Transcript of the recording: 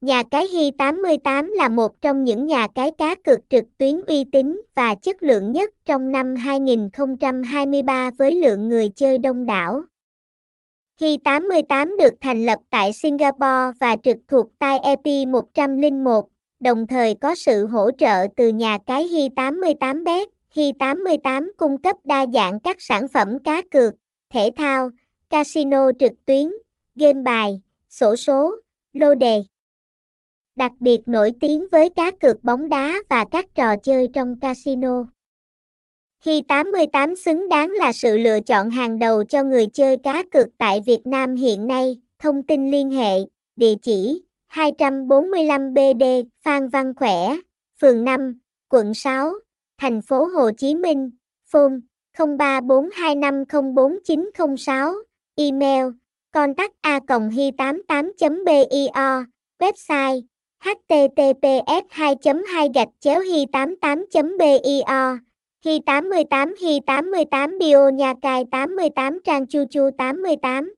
Nhà cái Hi88 là một trong những nhà cái cá cược trực tuyến uy tín và chất lượng nhất trong năm 2023 với lượng người chơi đông đảo. Hi88 được thành lập tại Singapore và trực thuộc tai EP 101, đồng thời có sự hỗ trợ từ nhà cái Hi88bet. Hi88 cung cấp đa dạng các sản phẩm cá cược, thể thao, casino trực tuyến, game bài, sổ số, lô đề đặc biệt nổi tiếng với cá cược bóng đá và các trò chơi trong casino. Khi 88 xứng đáng là sự lựa chọn hàng đầu cho người chơi cá cược tại Việt Nam hiện nay, thông tin liên hệ, địa chỉ 245 BD Phan Văn Khỏe, phường 5, quận 6, thành phố Hồ Chí Minh, phone 0342504906, email contact a hi 88 bio website https 2 2 gạch chéo hi 88 bio hi 88 hi 88 bio nhà cài 88 trang chu chu 88